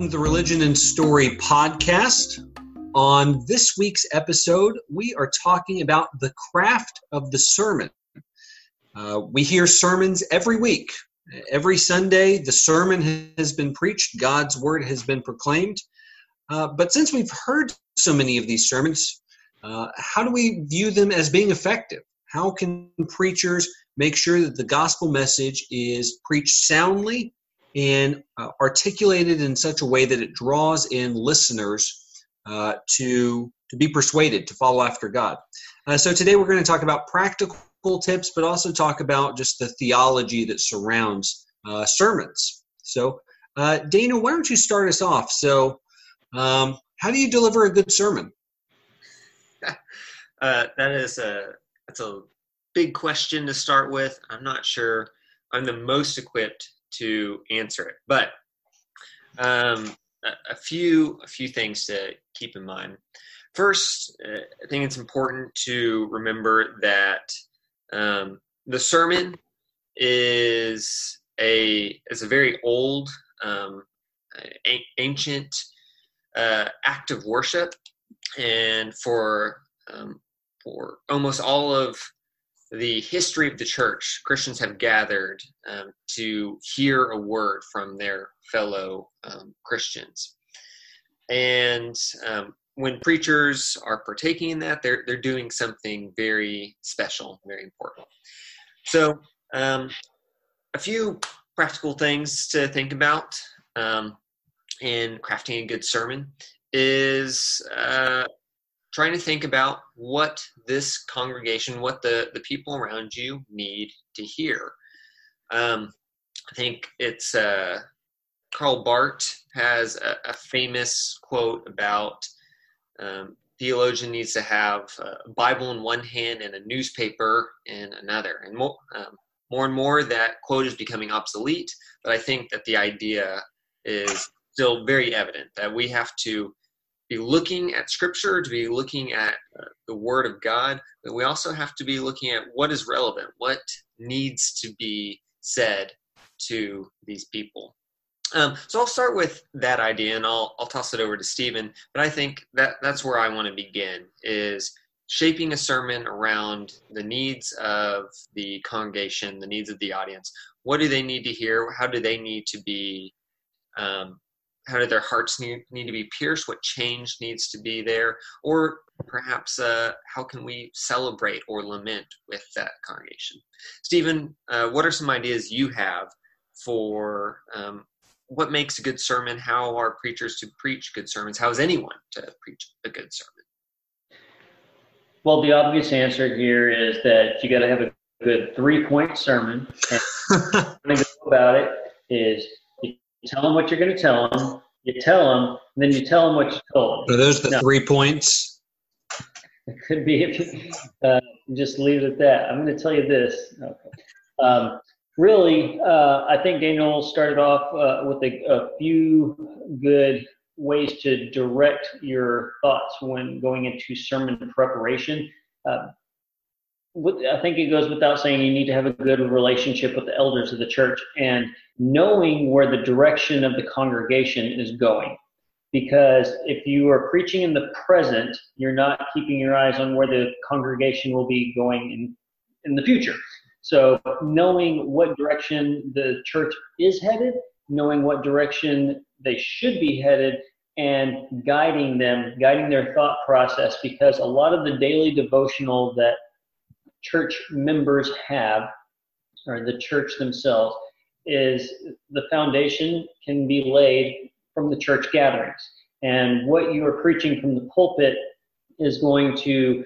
welcome to the Religion and Story podcast. On this week's episode, we are talking about the craft of the sermon. Uh, we hear sermons every week. Every Sunday, the sermon has been preached, God's word has been proclaimed. Uh, but since we've heard so many of these sermons, uh, how do we view them as being effective? How can preachers make sure that the gospel message is preached soundly and uh, articulated in such a way that it draws in listeners uh, to to be persuaded to follow after God. Uh, so today we're going to talk about practical tips, but also talk about just the theology that surrounds uh, sermons. So, uh, Dana, why don't you start us off? So, um, how do you deliver a good sermon? Uh, that is a that's a big question to start with. I'm not sure I'm the most equipped to answer it. But um, a, a, few a few things to keep in mind. First, uh, I think it's important to remember that um, the sermon is a is a very old, um, a- ancient uh, act of worship, and for um, for almost all of the history of the church, Christians have gathered um, to hear a word from their fellow um, Christians. And um, when preachers are partaking in that, they're, they're doing something very special, very important. So, um, a few practical things to think about um, in crafting a good sermon is uh, trying to think about what this congregation, what the, the people around you need to hear. Um, I think it's uh, Karl Barth has a, a, famous quote about um, theologian needs to have a Bible in one hand and a newspaper in another. And more, um, more and more, that quote is becoming obsolete. But I think that the idea is still very evident that we have to be looking at scripture, to be looking at uh, the word of God, but we also have to be looking at what is relevant, what needs to be said to these people. Um, so I'll start with that idea and I'll, I'll toss it over to Stephen. But I think that that's where I want to begin is shaping a sermon around the needs of the congregation, the needs of the audience. What do they need to hear? How do they need to be um, how do their hearts need, need to be pierced what change needs to be there or perhaps uh, how can we celebrate or lament with that congregation? Stephen uh, what are some ideas you have for um, what makes a good sermon? How are preachers to preach good sermons? How is anyone to preach a good sermon? Well the obvious answer here is that you got to have a good three point sermon and about it is you tell them what you're going to tell them. You tell them, and then you tell them what you told them. Are those the no. three points? It could be if you uh, just leave it at that. I'm going to tell you this. Okay. Um, really, uh, I think Daniel started off uh, with a, a, few good ways to direct your thoughts when going into sermon preparation. Uh, I think it goes without saying you need to have a good relationship with the elders of the church and knowing where the direction of the congregation is going. Because if you are preaching in the present, you're not keeping your eyes on where the congregation will be going in, in the future. So, knowing what direction the church is headed, knowing what direction they should be headed, and guiding them, guiding their thought process, because a lot of the daily devotional that church members have, or the church themselves, is the foundation can be laid from the church gatherings. And what you are preaching from the pulpit is going to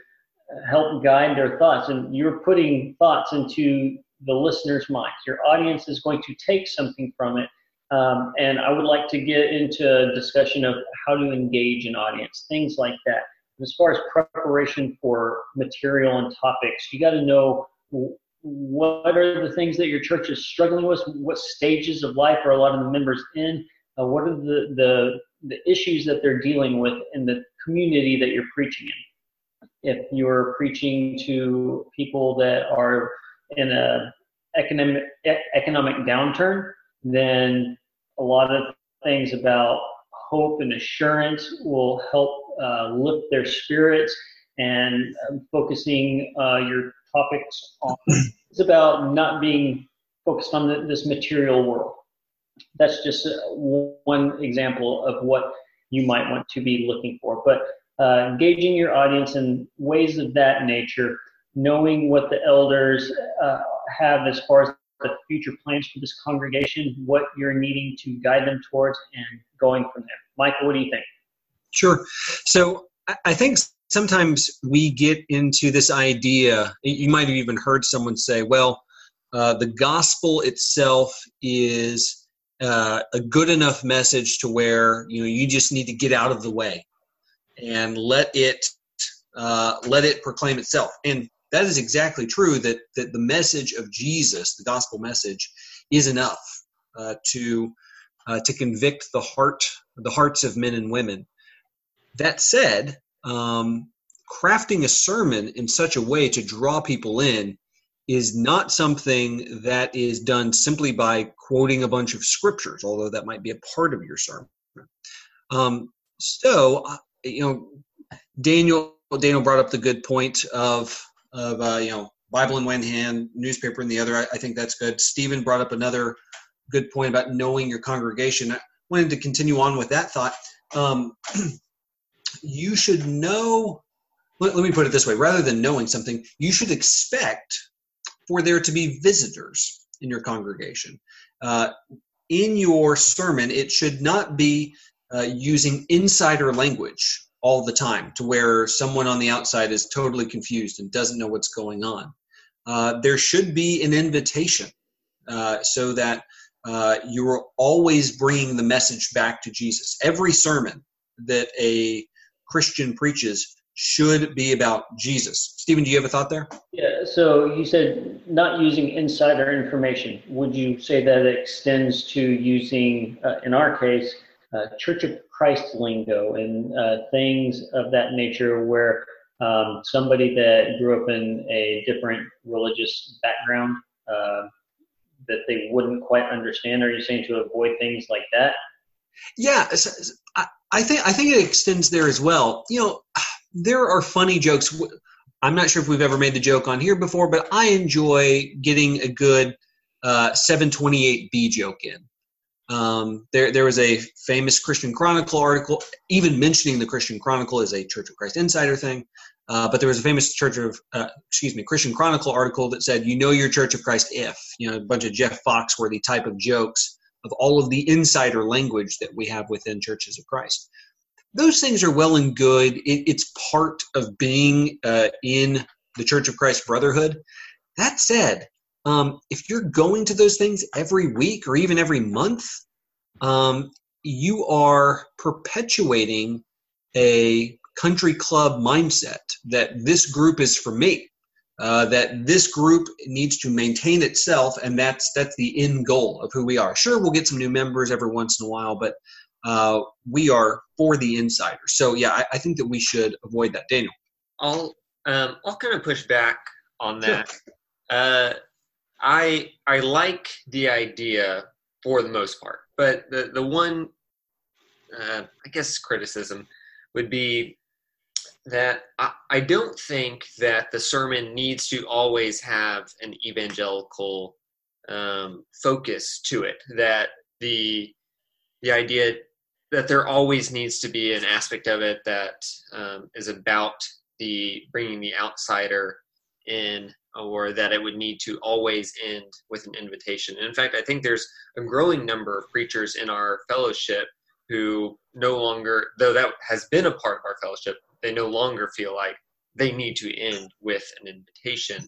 help guide their thoughts. And you're putting thoughts into the listener's minds. Your audience is going to take something from it. Um, and I would like to get into a discussion of how to engage an audience, things like that as far as preparation for material and topics, you got to know what are the things that your church is struggling with, what stages of life are a lot of the members in, uh, what are the, the, the issues that they're dealing with in the community that you're preaching in. If you're preaching to people that are in a economic economic downturn, then a lot of things about hope and assurance will help uh, lift their spirits and um, focusing uh, your topics on. It's about not being focused on the, this material world. That's just uh, one example of what you might want to be looking for. But uh, engaging your audience in ways of that nature, knowing what the elders uh, have as far as the future plans for this congregation, what you're needing to guide them towards, and going from there. Michael, what do you think? Sure. So I think sometimes we get into this idea. You might have even heard someone say, well, uh, the gospel itself is uh, a good enough message to where you know you just need to get out of the way and let it uh, let it proclaim itself. And that is exactly true. That that the message of Jesus, the gospel message, is enough uh, to uh, to convict the heart the hearts of men and women. That said, um, crafting a sermon in such a way to draw people in is not something that is done simply by quoting a bunch of scriptures, although that might be a part of your sermon. Um, so, uh, you know, Daniel Daniel brought up the good point of of uh, you know Bible in one hand, newspaper in the other. I, I, think that's good. Stephen brought up another good point about knowing your congregation. I wanted to continue on with that thought. Um, you should know let, let, me put it this way rather than knowing something you should expect for there to be visitors in your congregation. Uh, in your sermon it should not be uh, using insider language all the time to where someone on the outside is totally confused and doesn't know what's going on. Uh, there should be an invitation uh, so that uh, you're always bringing the message back to jesus. Every sermon that a Christian preaches should be about Jesus. Stephen, do you have a thought there? Yeah, so you said not using insider information. Would you say that extends to using, uh, in our case, uh, Church of Christ lingo and uh, things of that nature where um, somebody that grew up in a different religious background uh, that they wouldn't quite understand? Are you saying to avoid things like that? Yeah, I think I think it extends there as well. You know, there are funny jokes. I'm not sure if we've ever made the joke on here before, but I enjoy getting a good uh, 728B joke in. Um, there, there was a famous Christian Chronicle article, even mentioning the Christian Chronicle as a Church of Christ insider thing. Uh, but there was a famous Church of, uh, excuse me, Christian Chronicle article that said, "You know your Church of Christ if," you know, a bunch of Jeff Foxworthy type of jokes of all of the insider language that we have within churches of Christ. Those things are well and good. It, it's part of being uh, in the Church of Christ Brotherhood. That said, um, if you're going to those things every week or even every month, um, you are perpetuating a country club mindset that this group is for me uh, that this group needs to maintain itself, and that's that's the end goal of who we are. Sure, we'll get some new members every once in a while, but uh, we are for the insiders. So yeah, I, I, think that we should avoid that. Daniel, I'll um, I'll kind of push back on that. Sure. Uh, I I like the idea for the most part, but the the one uh, I guess criticism would be that I, I don't think that the sermon needs to always have an evangelical um, focus to it. That the the idea that there always needs to be an aspect of it that um, is about the bringing the outsider in or that it would need to always end with an invitation. And in fact, I think there's a growing number of preachers in our fellowship who no longer, though that has been a part of our fellowship, they no longer feel like they need to end with an invitation.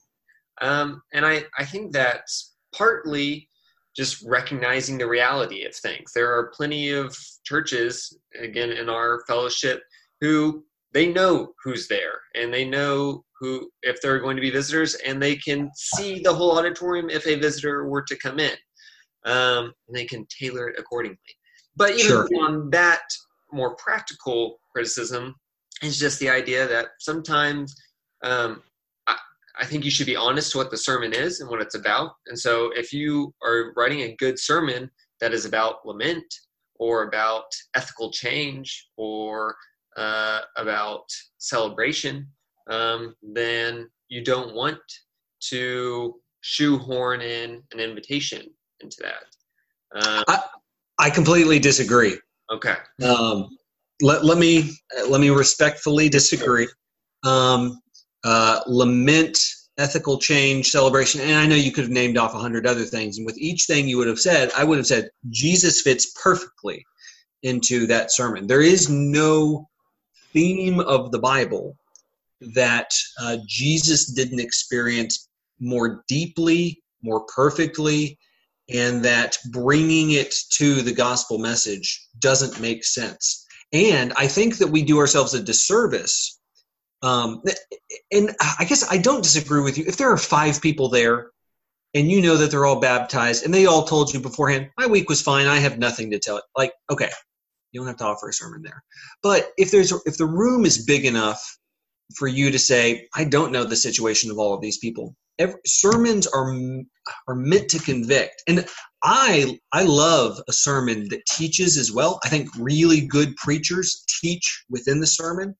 Um, and I, I think that's partly just recognizing the reality of things. There are plenty of churches, again, in our fellowship, who they know who's there and they know who, if there are going to be visitors, and they can see the whole auditorium if a visitor were to come in. Um, and they can tailor it accordingly. But even sure. on that more practical criticism, is just the idea that sometimes um, I, I think you should be honest to what the sermon is and what it's about. And so if you are writing a good sermon that is about lament or about ethical change or uh, about celebration, um, then you don't want to shoehorn in an invitation into that. Um, I, I completely disagree. Okay. Um, let, let me let me respectfully disagree. Um, uh, lament, ethical change, celebration, and I know you could have named off a hundred other things. And with each thing you would have said, I would have said Jesus fits perfectly into that sermon. There is no theme of the Bible that uh, Jesus didn't experience more deeply, more perfectly, and that bringing it to the gospel message doesn't make sense. And I think that we do ourselves a disservice. Um, and I guess I don't disagree with you. If there are five people there and you know that they're all baptized and they all told you beforehand, my week was fine, I have nothing to tell. Like, okay, you don't have to offer a sermon there. But if there's if the room is big enough for you to say, I don't know the situation of all of these people. Every, sermons are are meant to convict, and I I love a sermon that teaches as well. I think really good preachers teach within the sermon.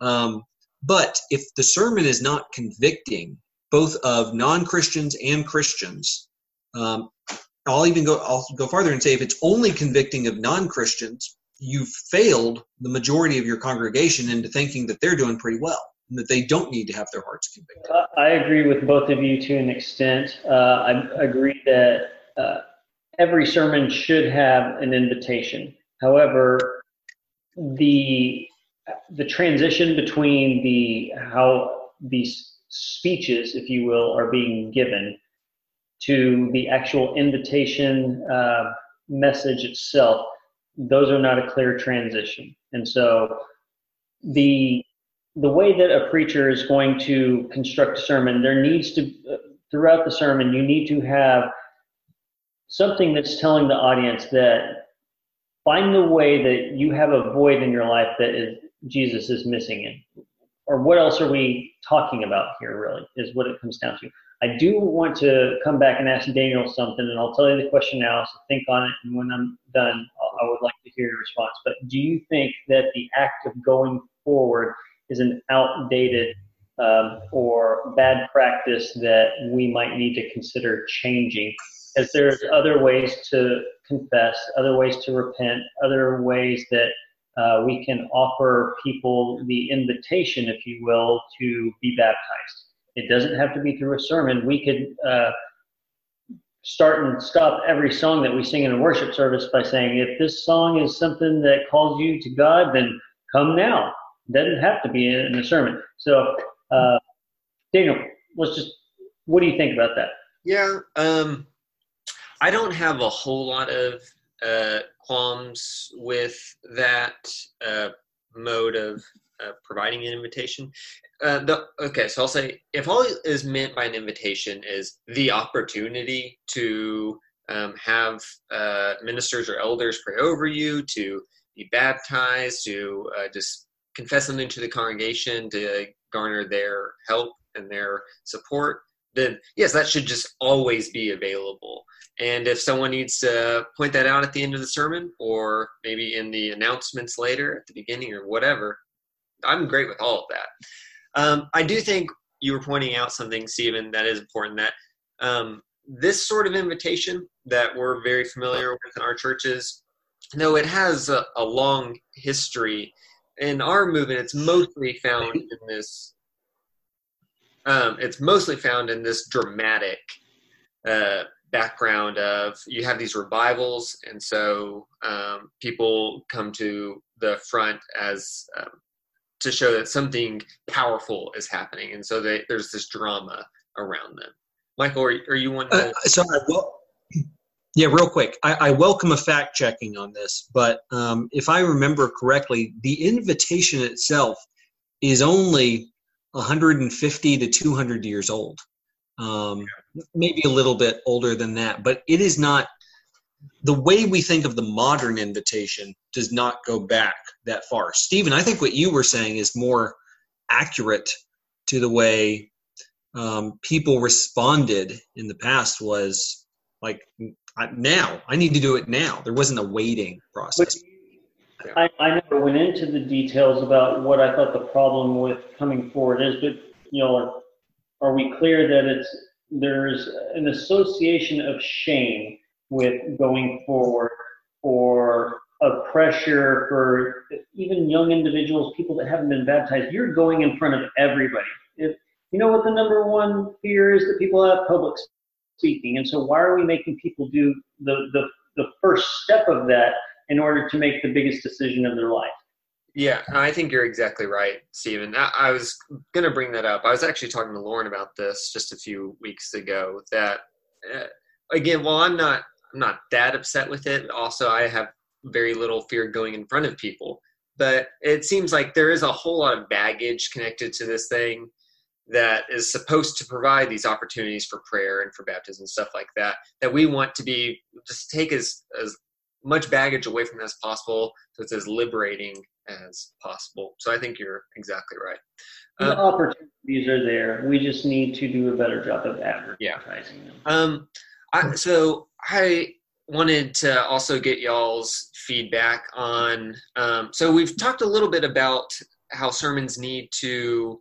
Um, but if the sermon is not convicting, both of non Christians and Christians, um, I'll even go I'll go farther and say if it's only convicting of non Christians, you've failed the majority of your congregation into thinking that they're doing pretty well and that they don't need to have their hearts convicted. I agree with both of you to an extent. Uh, I agree that uh, every sermon should have an invitation. However, the the transition between the how these speeches, if you will, are being given to the actual invitation uh, message itself those are not a clear transition. And so the the way that a preacher is going to construct a sermon, there needs to throughout the sermon you need to have something that's telling the audience that find the way that you have a void in your life that is Jesus is missing in. Or what else are we talking about here really is what it comes down to. I do want to come back and ask Daniel something, and I'll tell you the question now, so think on it, and when I'm done, I would like to hear your response. But do you think that the act of going forward is an outdated um, or bad practice that we might need to consider changing? As there's other ways to confess, other ways to repent, other ways that uh, we can offer people the invitation, if you will, to be baptized. It doesn't have to be through a sermon. We could uh, start and stop every song that we sing in a worship service by saying, if this song is something that calls you to God, then come now. Doesn't have to be in a sermon. So, uh, Daniel, let's just, what do you think about that? Yeah, um, I don't have a whole lot of uh, qualms with that uh, mode of uh, providing an invitation. Uh, the, okay, so I'll say if all is meant by an invitation is the opportunity to um, have uh, ministers or elders pray over you, to be baptized, to uh, just confess something to the congregation, to garner their help and their support, then yes, that should just always be available. And if someone needs to point that out at the end of the sermon, or maybe in the announcements later at the beginning or whatever, I'm great with all of that. Um, I do think you were pointing out something, Stephen, that is important. That um, this sort of invitation that we're very familiar with in our churches, though it has a, a long history in our movement, it's mostly found in this. Um, it's mostly found in this dramatic uh, background of you have these revivals, and so um, people come to the front as um, to show that something powerful is happening, and so they, there's this drama around them. Michael, are, are you one? Uh, sorry, well, yeah, real quick. I, I, welcome a fact checking on this, but um, if I remember correctly, the invitation itself is only 150 to 200 years old. Um, maybe a little bit older than that, but it is not the way we think of the modern invitation does not go back that far. Stephen, I think what you were saying is more accurate to the way um, people responded in the past was like Now. I need to do it now. There wasn't a waiting process. But I, I never went into the details about what I thought the problem with coming forward is, but you know, are we clear that it's there's an association of shame with going forward or a pressure for even young individuals, people that haven't been baptized. You're going in front of everybody. If, you know what the number one fear is that people have public speaking, and so why are we making people do the the the first step of that in order to make the biggest decision of their life? Yeah, I think you're exactly right, Stephen. I, was going to bring that up. I was actually talking to Lauren about this just a few weeks ago. That uh, again, while I'm not I'm not that upset with it, also I have very little fear going in front of people. But it seems like there is a whole lot of baggage connected to this thing that is supposed to provide these opportunities for prayer and for baptism and stuff like that. That we want to be just take as as much baggage away from as possible, so it's as liberating as possible. So I think you're exactly right. The um, opportunities are there. We just need to do a better job of advertising yeah. them. Um, I, so I wanted to also get y'all's feedback on. Um, so we've talked a little bit about how sermons need to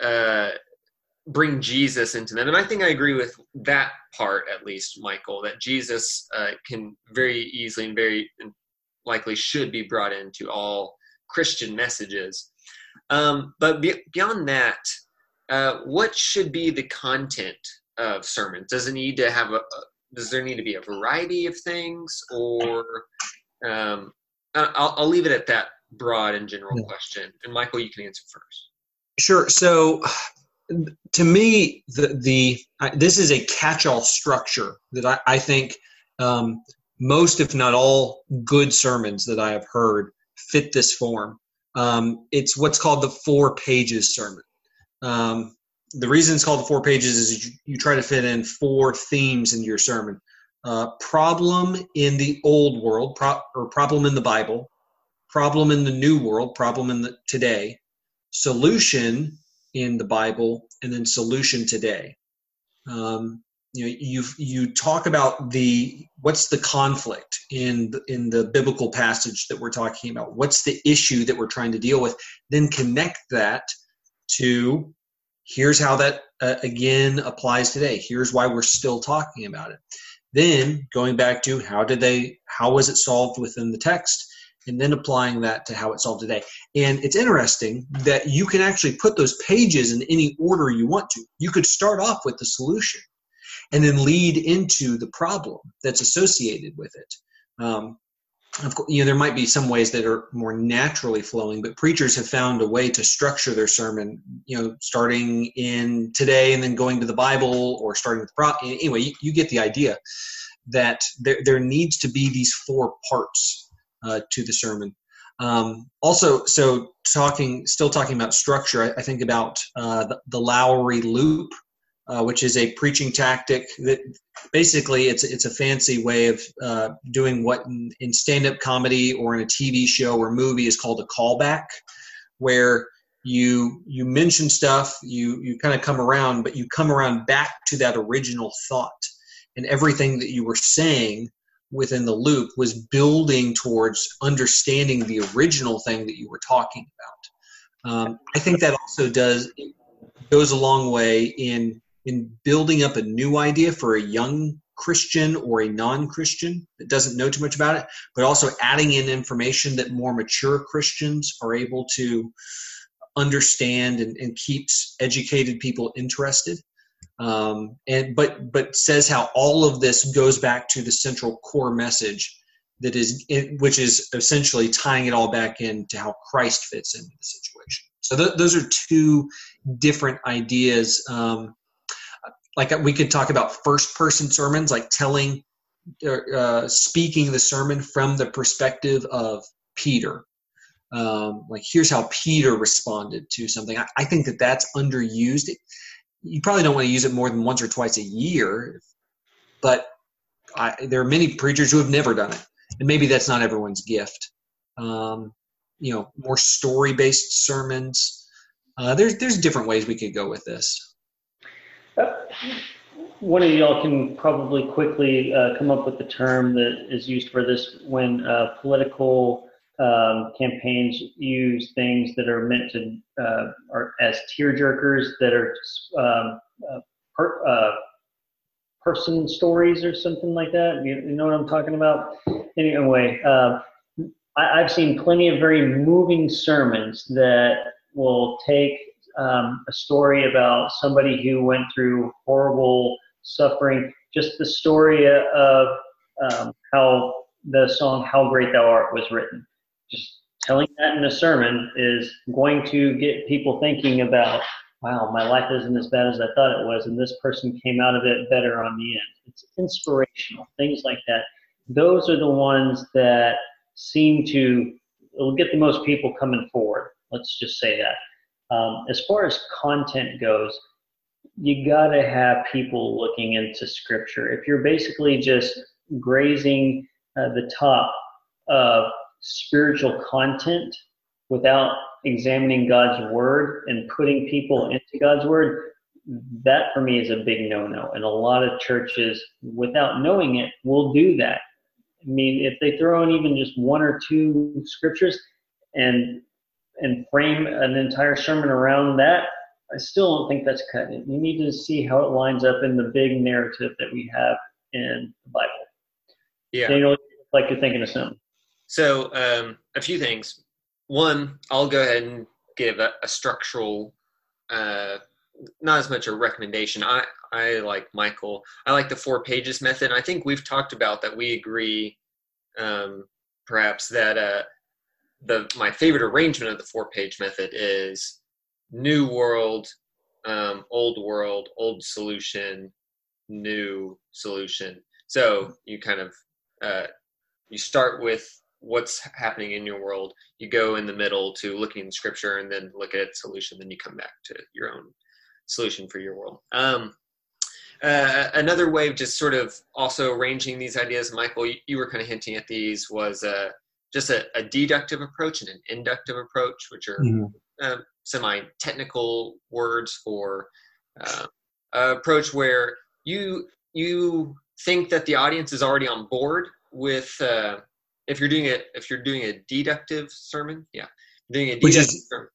uh, bring Jesus into them, and I think I agree with that part at least, Michael. That Jesus uh, can very easily and very likely should be brought into all Christian messages. Um, but be- beyond that, uh, what should be the content of sermons? Does it need to have a, a does there need to be a variety of things, or um, I'll, I'll leave it at that broad and general question. And Michael, you can answer first. Sure. So, to me, the the this is a catch-all structure that I, I think um, most, if not all, good sermons that I have heard fit this form. Um, it's what's called the four pages sermon. Um, the reason it's called the four pages is you, you try to fit in four themes into your sermon. Uh, problem in the old world, pro- or problem in the Bible, problem in the new world, problem in the today, solution in the Bible, and then solution today. Um, you know you you talk about the what's the conflict in in the biblical passage that we're talking about? What's the issue that we're trying to deal with? Then connect that to here's how that uh, again applies today. Here's why we're still talking about it. Then going back to how did they how was it solved within the text and then applying that to how it's solved today and it's interesting that you can actually put those pages in any order you want to you could start off with the solution and then lead into the problem that's associated with it. Um, of course, you know, there might be some ways that are more naturally flowing, but preachers have found a way to structure their sermon, you know, starting in today and then going to the Bible or starting with the pro. Anyway, you, you get the idea that there, there needs to be these four parts uh, to the sermon. Um, also, so talking, still talking about structure, I, I think about uh, the, the Lowry loop uh, which is a preaching tactic that basically it's it's a fancy way of uh, doing what in, in stand-up comedy or in a TV show or movie is called a callback, where you you mention stuff, you you kind of come around, but you come around back to that original thought, and everything that you were saying within the loop was building towards understanding the original thing that you were talking about. Um, I think that also does goes a long way in in building up a new idea for a young Christian or a non Christian that doesn't know too much about it, but also adding in information that more mature Christians are able to understand and, and keeps educated people interested. Um, and but but says how all of this goes back to the central core message that is which is essentially tying it all back into how Christ fits into the situation. So th- those are two different ideas. Um, like we could talk about first person sermons like telling uh, speaking the sermon from the perspective of peter um, like here's how peter responded to something I, I, think that that's underused you probably don't want to use it more than once or twice a year but I, there are many preachers who have never done it. And maybe that's not everyone's gift. Um, you know more story based sermons. Uh, there's there's different ways we could go with this. One of y'all can probably quickly uh, come up with the term that is used for this when uh, political um, campaigns use things that are meant to uh, are as tear jerkers that are um, uh, per, uh, person stories or something like that. You, you, know what I'm talking about? Anyway, uh, I, have seen plenty of very moving sermons that will take um, a story about somebody who went through horrible suffering, just the story of um, how the song "How Great Thou Art" was written just telling that in a sermon is going to get people thinking about, wow, my life isn't as bad as I thought it was, and this person came out of it better on the end. It's inspirational, things like that. Those are the ones that seem to will get the most people coming forward. Let's just say that. Um, as far as content goes, you got to have people looking into scripture. If you're basically just grazing uh, the top of spiritual content without examining God's word and putting people into God's word, that for me is a big no no. And a lot of churches, without knowing it, will do that. I mean, if they throw in even just one or two scriptures and and frame an entire sermon around that, I still don't think that's cutting it. You need to see how it lines up in the big narrative that we have in the Bible. Yeah. Daniel, like you're thinking of something. So um, a few things. One, I'll go ahead and give a, a structural, uh, not as much a recommendation. I I like Michael. I like the four pages method. I think we've talked about that. We agree, um, perhaps that uh, the my favorite arrangement of the four page method is new world, um, old world, old solution, new solution. So you kind of uh, you start with what's happening in your world you go in the middle to looking in scripture and then look at solution then you come back to your own solution for your world um, uh, another way of just sort of also arranging these ideas michael you, you were kind of hinting at these was uh, just a, a, deductive approach and an inductive approach which are mm-hmm. uh, semi-technical words for uh, approach where you you think that the audience is already on board with uh, if you're doing it if you're doing a deductive sermon yeah doing a which is sermon.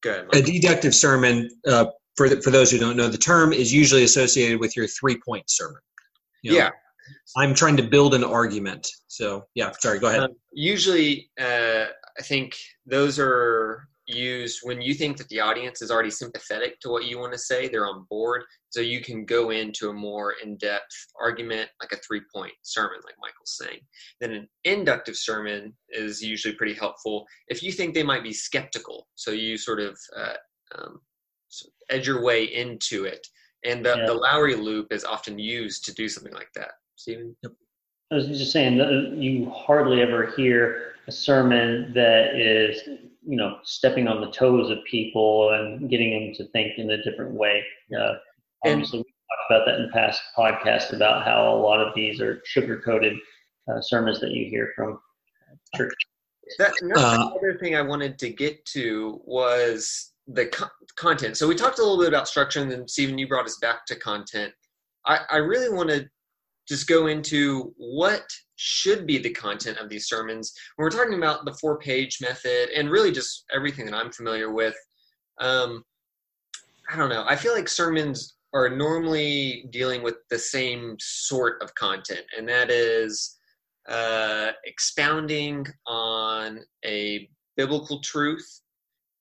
Good, a deductive sermon uh, for the, for those who don't know the term is usually associated with your three point sermon. You know, yeah. I'm trying to build an argument so yeah sorry go ahead. Um, usually uh, i think those are use when you think that the audience is already sympathetic to what you want to say they're on board. So you can go into a more in-depth argument like a three-point sermon like michael's saying. Then an inductive sermon is usually pretty helpful. If you think they might be skeptical so you sort of uh, um, edge your way into it. And the, yeah. the lowry loop is often used to do something like that. Stephen? Yep. i was just saying that you hardly ever hear a sermon that is you know stepping on the toes of people and getting them to think in a different way. Uh, obviously, we talked about that in past podcasts about how a lot of these are sugar coated uh, sermons that you hear from church. That, uh, other thing I wanted to get to was the co- content. So we talked a little bit about structure, and then Stephen, you brought us back to content. I, I really want to just go into what should be the content of these sermons. When we're talking about the four page method and really just everything that I'm familiar with, um, I don't know. I feel like sermons are normally dealing with the same sort of content, and that is uh, expounding on a biblical truth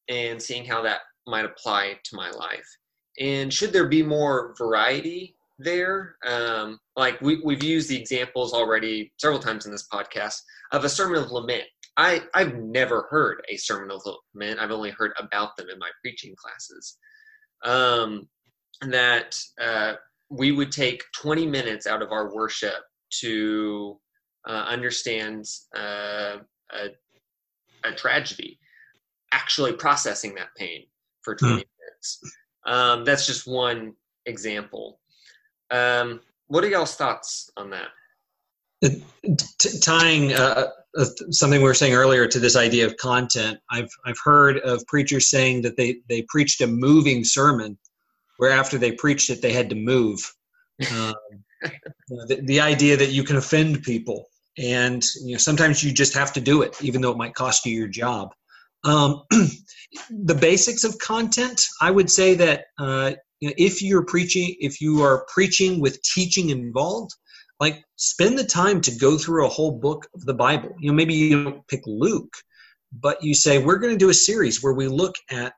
and seeing how that might apply to my life. And should there be more variety there. Um, like we, we've used the examples already several times in this podcast of a sermon of lament. I, I've never heard a sermon of lament. I've only heard about them in my preaching classes. Um, that uh, we would take 20 minutes out of our worship to uh, understand uh, a, a, tragedy, actually processing that pain for 20 mm. minutes. Um, that's just one example. Um, what are y'all's thoughts on that? T- tying uh, uh, something we were saying earlier to this idea of content, I've I've heard of preachers saying that they they preached a moving sermon, where after they preached it they had to move, Um, the, the idea that you can offend people, and you know sometimes you just have to do it, even though it might cost you your job. Um, the basics of content, I would say that uh, you know, if you're preaching, if you are preaching with teaching involved, like spend the time to go through a whole book of the Bible. You know, maybe you don't pick Luke, but you say we're going to do a series where we look at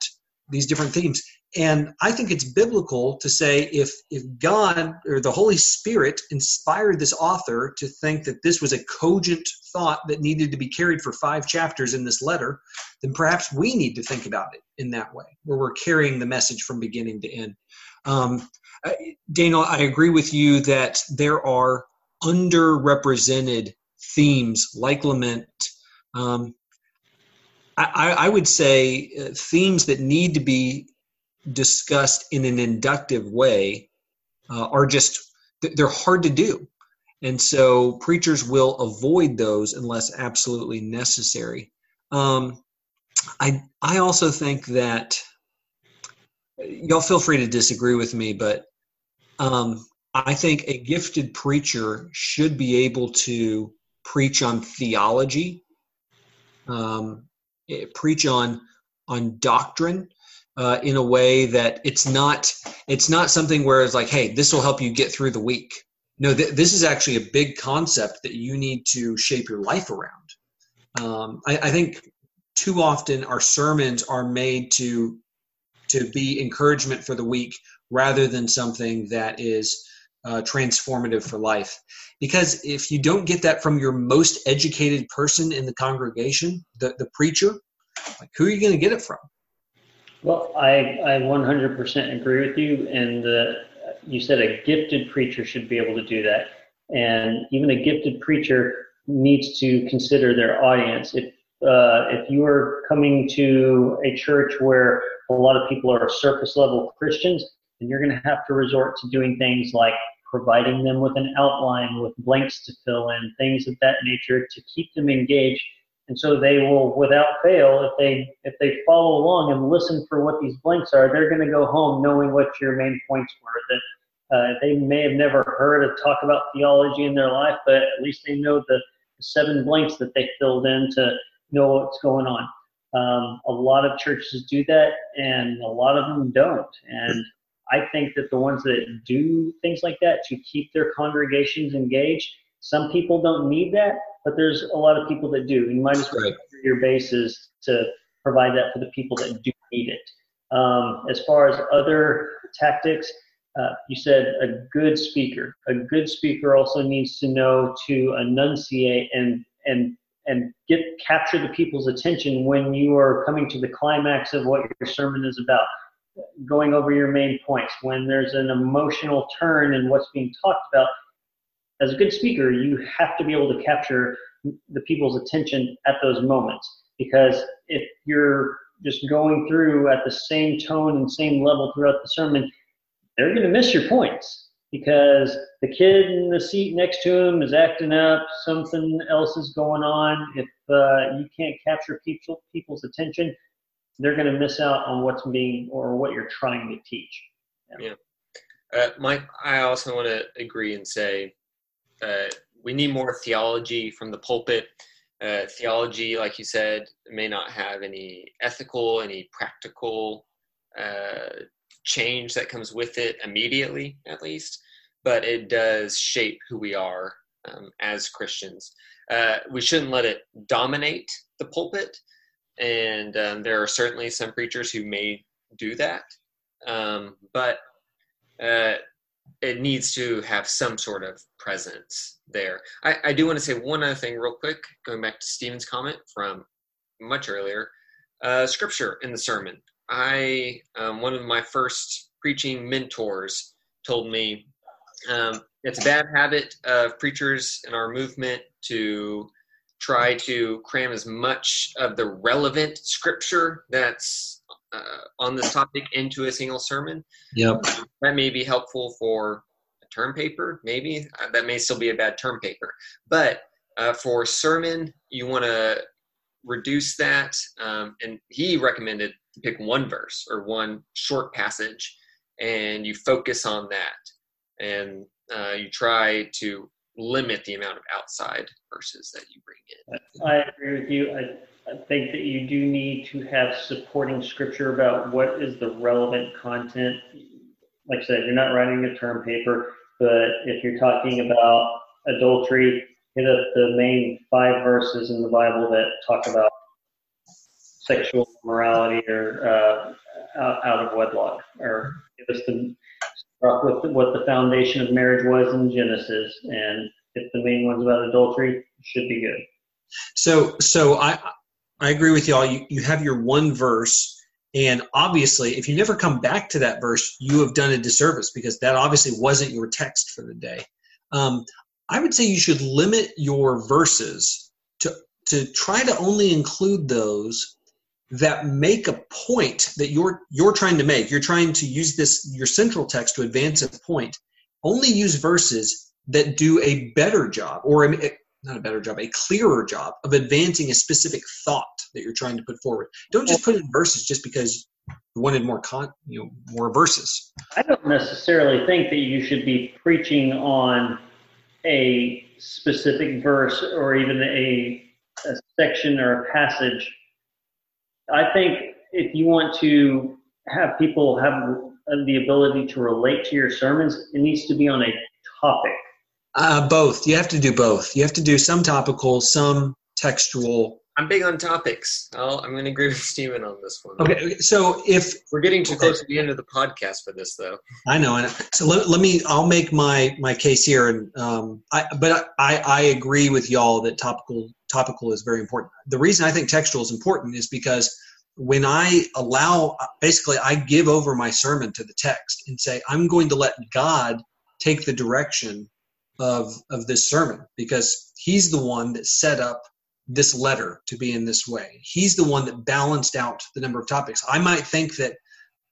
these different themes and i think it's biblical to say if if god or the holy spirit inspired this author to think that this was a cogent thought that needed to be carried for five chapters in this letter then perhaps we need to think about it in that way where we're carrying the message from beginning to end um, daniel i agree with you that there are underrepresented themes like lament. Um, I, I, would say uh, themes that need to be discussed in an inductive way uh, are just they're hard to do. And so preachers will avoid those unless absolutely necessary. Um, i i also think that y'all feel free to disagree with me but um, i think a gifted preacher should be able to preach on theology um, eh, preach on on doctrine uh, in a way that it's not it's not something where it's like hey this will help you get through the week. No th- this is actually a big concept that you need to shape your life around. Um, I, I think too often our sermons are made to to be encouragement for the week rather than something that is uh, transformative for life. Because if you don't get that from your most educated person in the congregation, the, the preacher, like who are you going to get it from? Well, I, I 100% agree with you. And you said a gifted preacher should be able to do that. And even a gifted preacher needs to consider their audience. If, uh, if you are coming to a church where a lot of people are surface level Christians, and you're going to have to resort to doing things like providing them with an outline, with blanks to fill in, things of that nature to keep them engaged and so they will, without fail, if they if they follow along and listen for what these blanks are, they're going to go home knowing what your main points were. That uh, they may have never heard of talk about theology in their life, but at least they know the seven blanks that they filled in to know what's going on. Um, a lot of churches do that, and a lot of them don't. And I think that the ones that do things like that to keep their congregations engaged, some people don't need that, but there's a lot of people that do. You might as well right. your bases to provide that for the people that do need it. Um, as far as other tactics, uh, you said a good speaker. A good speaker also needs to know to enunciate and and and get capture the people's attention when you are coming to the climax of what your sermon is about going over your main points when there's an emotional turn in what's being talked about as a good speaker, you have to be able to capture the people's attention at those moments. Because if you're just going through at the same tone and same level throughout the sermon, they're going to miss your points because the kid in the seat next to him is acting up, something else is going on. If uh, you can't capture people, people's attention, they're going to miss out on what's being or what you're trying to teach. Yeah. yeah. Uh, Mike, I also want to agree and say uh, we need more theology from the pulpit. Uh, theology, like you said, may not have any ethical, any practical uh, change that comes with it immediately, at least, but it does shape who we are um, as Christians. Uh, we shouldn't let it dominate the pulpit, and um, there are certainly some preachers who may do that, um, but uh, it needs to have some sort of presence there. I, I do want to say one other thing real quick, going back to Stephen's comment from much earlier. Uh, scripture in the sermon. I um, one of my first preaching mentors told me um, it's a bad habit of preachers in our movement to try to cram as much of the relevant scripture that's uh, on this topic into a single sermon. Yep. That may be helpful for a term paper, maybe. Uh, that may still be a bad term paper. But uh, for sermon, you want to reduce that. Um, and he recommended to pick one verse or one short passage and you focus on that. and uh, you try to limit the amount of outside verses that you bring in. I agree with you. I, I think that you do need to have supporting scripture about what is the relevant content. Like I said, you're not writing a term paper, but if you're talking about adultery, hit up the main five verses in the Bible that talk about sexual morality or uh, out, out of wedlock, or give us the with what the foundation of marriage was in Genesis, and if the main one's about adultery, should be good. So, so I I agree with y'all. You you have your one verse, and obviously, if you never come back to that verse, you have done a disservice because that obviously wasn't your text for the day. Um, I would say you should limit your verses to to try to only include those that make a point that you're you're trying to make. You're trying to use this your central text to advance a point. Only use verses that do a better job or a, not a better job a clearer job of advancing a specific thought that you're trying to put forward. Don't just put in verses just because you wanted more con you know more verses. I don't necessarily think that you should be preaching on a specific verse or even a, a section or a passage I think if you want to have people have the ability to relate to your sermons, it needs to be on a topic. Uh, both. You have to do both. You have to do some topical, some textual. I'm big on topics. i am going to agree with Stephen on this one. Okay, so if we're getting too close to the end of the podcast for this, though, I know. And so let, let me. I'll make my my case here, and um, I but I I agree with y'all that topical topical is very important. The reason I think textual is important is because when I allow, basically, I give over my sermon to the text and say, I'm going to let God take the direction of, of this sermon because He's the one that set up this letter to be in this way. He's the one that balanced out the number of topics. I might think that,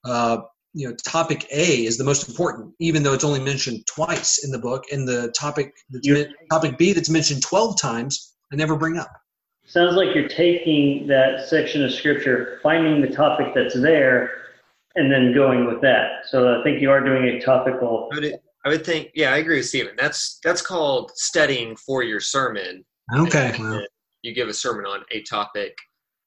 uh, you know, topic A is the most important, even though it's only mentioned twice in the book, and the topic that's, topic B that's mentioned 12 times, I never bring up. Sounds like you're taking that section of scripture, finding the topic that's there, and then going with that. So I think you are doing a topical. I would, I would think, yeah, I agree with Stephen. That's that's called studying for your sermon. Okay. Well. You give a sermon on a topic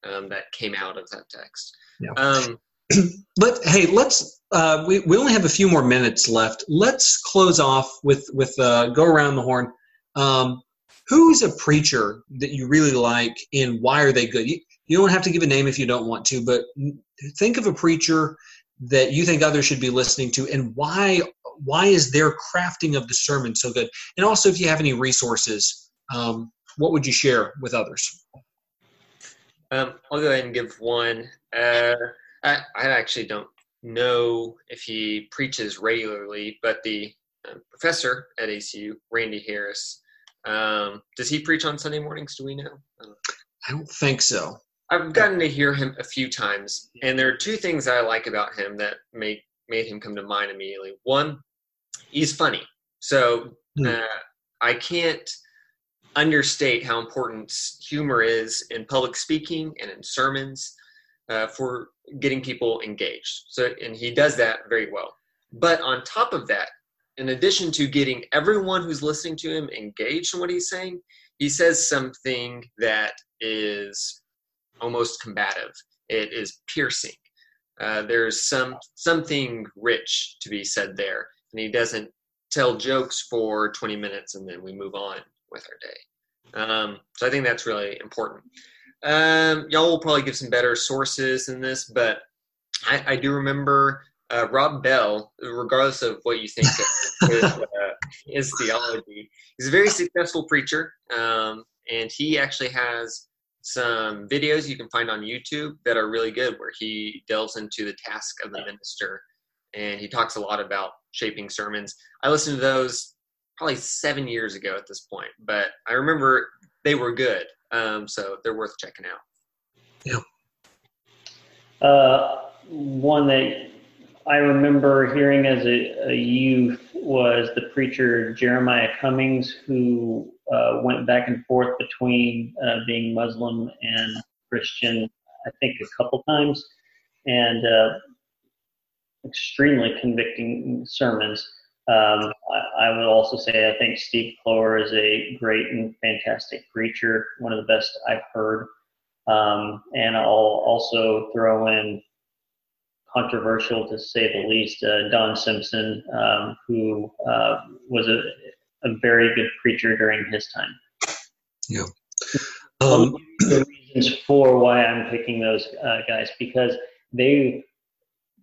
um, that came out of that text. Yeah. Um, but hey, let's. Uh, we we only have a few more minutes left. Let's close off with with uh, go around the horn. Um, who's a preacher that you really like and why are they good? You, you don't have to give a name if you don't want to, but think of a preacher that you think others should be listening to and why why is their crafting of the sermon so good? And also if you have any resources um, what would you share with others? Um, i'll go ahead and give one. Uh, I, I, actually don't know if he preaches regularly but the uh, professor at acu randy harris um, does he preach on Sunday mornings? Do we know? I don't think so. I've gotten to hear him a few times, and there are two things I like about him that made made him come to mind immediately. One, he's funny, so hmm. uh, I can't understate how important humor is in public speaking and in sermons uh, for getting people engaged. So, and he does that very well. But on top of that, in addition to getting everyone who's listening to him engaged in what he's saying, he says something that is almost combative. It is piercing. Uh, there's some something rich to be said there, and he doesn't tell jokes for 20 minutes and then we move on with our day. Um, so I think that's really important. Um, y'all will probably give some better sources in this, but I, I do remember uh, Rob Bell, regardless of what you think of his, uh, his, theology, he's a very successful preacher, um, and he actually has some videos you can find on YouTube that are really good, where he delves into the task of the minister, and he talks a lot about shaping sermons. I listened to those probably seven years ago at this point, but I remember they were good, um, so they're worth checking out. Yeah. Uh, one that I remember hearing as a, a, youth was the preacher Jeremiah Cummings, who uh, went back and forth between uh, being Muslim and Christian, I think a couple times, and uh, extremely convicting sermons. Um, I, I, would also say I think Steve Kloer is a great and fantastic preacher, one of the best I've heard. Um, and I'll also throw in controversial to say the least, uh, Don Simpson, um, who uh, was a, a very good preacher during his time. Yeah. Um, the reasons for why I'm picking those uh, guys because they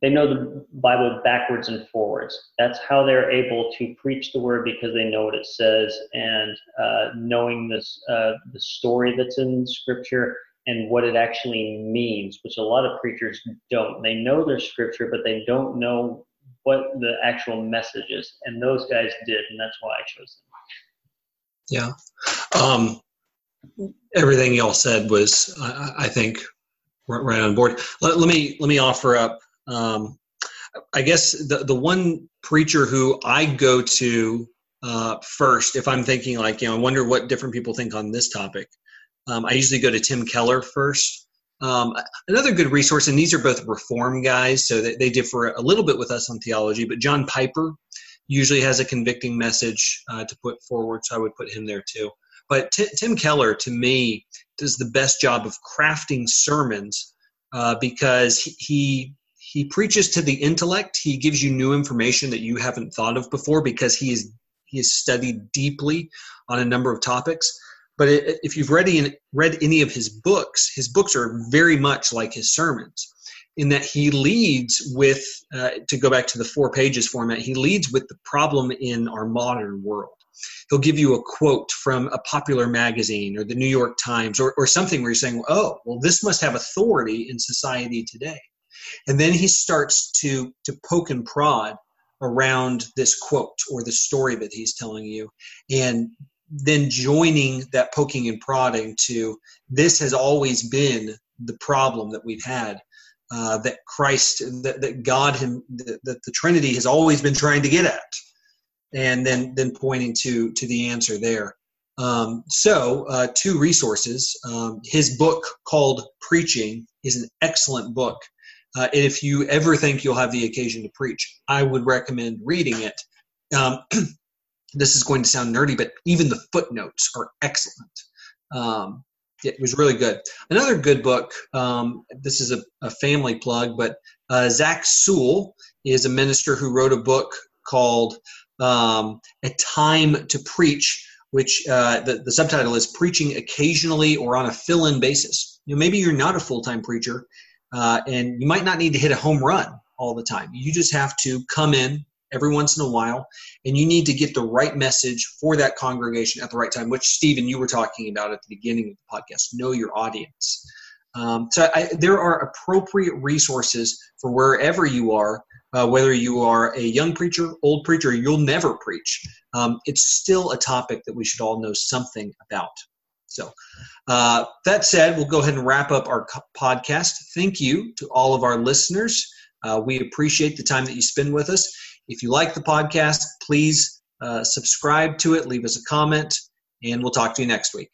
they know the Bible backwards and forwards. That's how they're able to preach the word because they know what it says, and uh, knowing this uh, the story that's in Scripture and what it actually means, which a lot of preachers don't. They know their Scripture, but they don't know what the actual message is, and those guys did, and that's why I chose them. Yeah. Um, everything y'all said was, I, I think, right on board. Let, let, me let me offer up. Um, I guess the the one preacher who I go to uh, first, if I'm thinking like, you know, I wonder what different people think on this topic. Um, I usually go to Tim Keller first. Um, another good resource, and these are both reform guys, so they, they differ a little bit with us on theology. But John Piper usually has a convicting message uh, to put forward, so I would put him there too. But T- Tim Keller, to me, does the best job of crafting sermons uh, because he, he he preaches to the intellect. He gives you new information that you haven't thought of before because he is he has studied deeply on a number of topics. But it, if you've read any, read any of his books, his books are very much like his sermons in that he leads with, uh, to go back to the four pages format, he leads with the problem in our modern world he'll give you a quote from a popular magazine or the New York Times or, or something where you're saying, oh, well, this must have authority in society today. And then he starts to, to poke and prod around this quote or the story that he's telling you and then joining that poking and prodding to this has always been the problem that we've had uh, that Christ, that, that God, him, that, that the Trinity has always been trying to get at and then then pointing to to the answer there. Um, so, uh, two resources. Um, his book called Preaching is an excellent book. Uh, and if you ever think you'll have the occasion to preach, I would recommend reading it. Um, this is going to sound nerdy, but even the footnotes are excellent. Um, it was really good. Another good book, um, this is a, a, family plug, but uh, Zach Sewell is a minister who wrote a book called um, a time to preach, which uh, the, the subtitle is Preaching Occasionally or on a Fill in Basis. You know, maybe you're not a full time preacher uh, and you might not need to hit a home run all the time. You just have to come in every once in a while and you need to get the right message for that congregation at the right time, which, Stephen, you were talking about at the beginning of the podcast. Know your audience. Um, so I, there are appropriate resources for wherever you are uh, whether you are a young preacher, old preacher, you'll never preach. Um, it's still a topic that we should all know something about. So, uh, that said, we'll go ahead and wrap up our podcast. Thank you to all of our listeners. Uh, we appreciate the time that you spend with us. If you like the podcast, please uh, subscribe to it, leave us a comment, and we'll talk to you next week.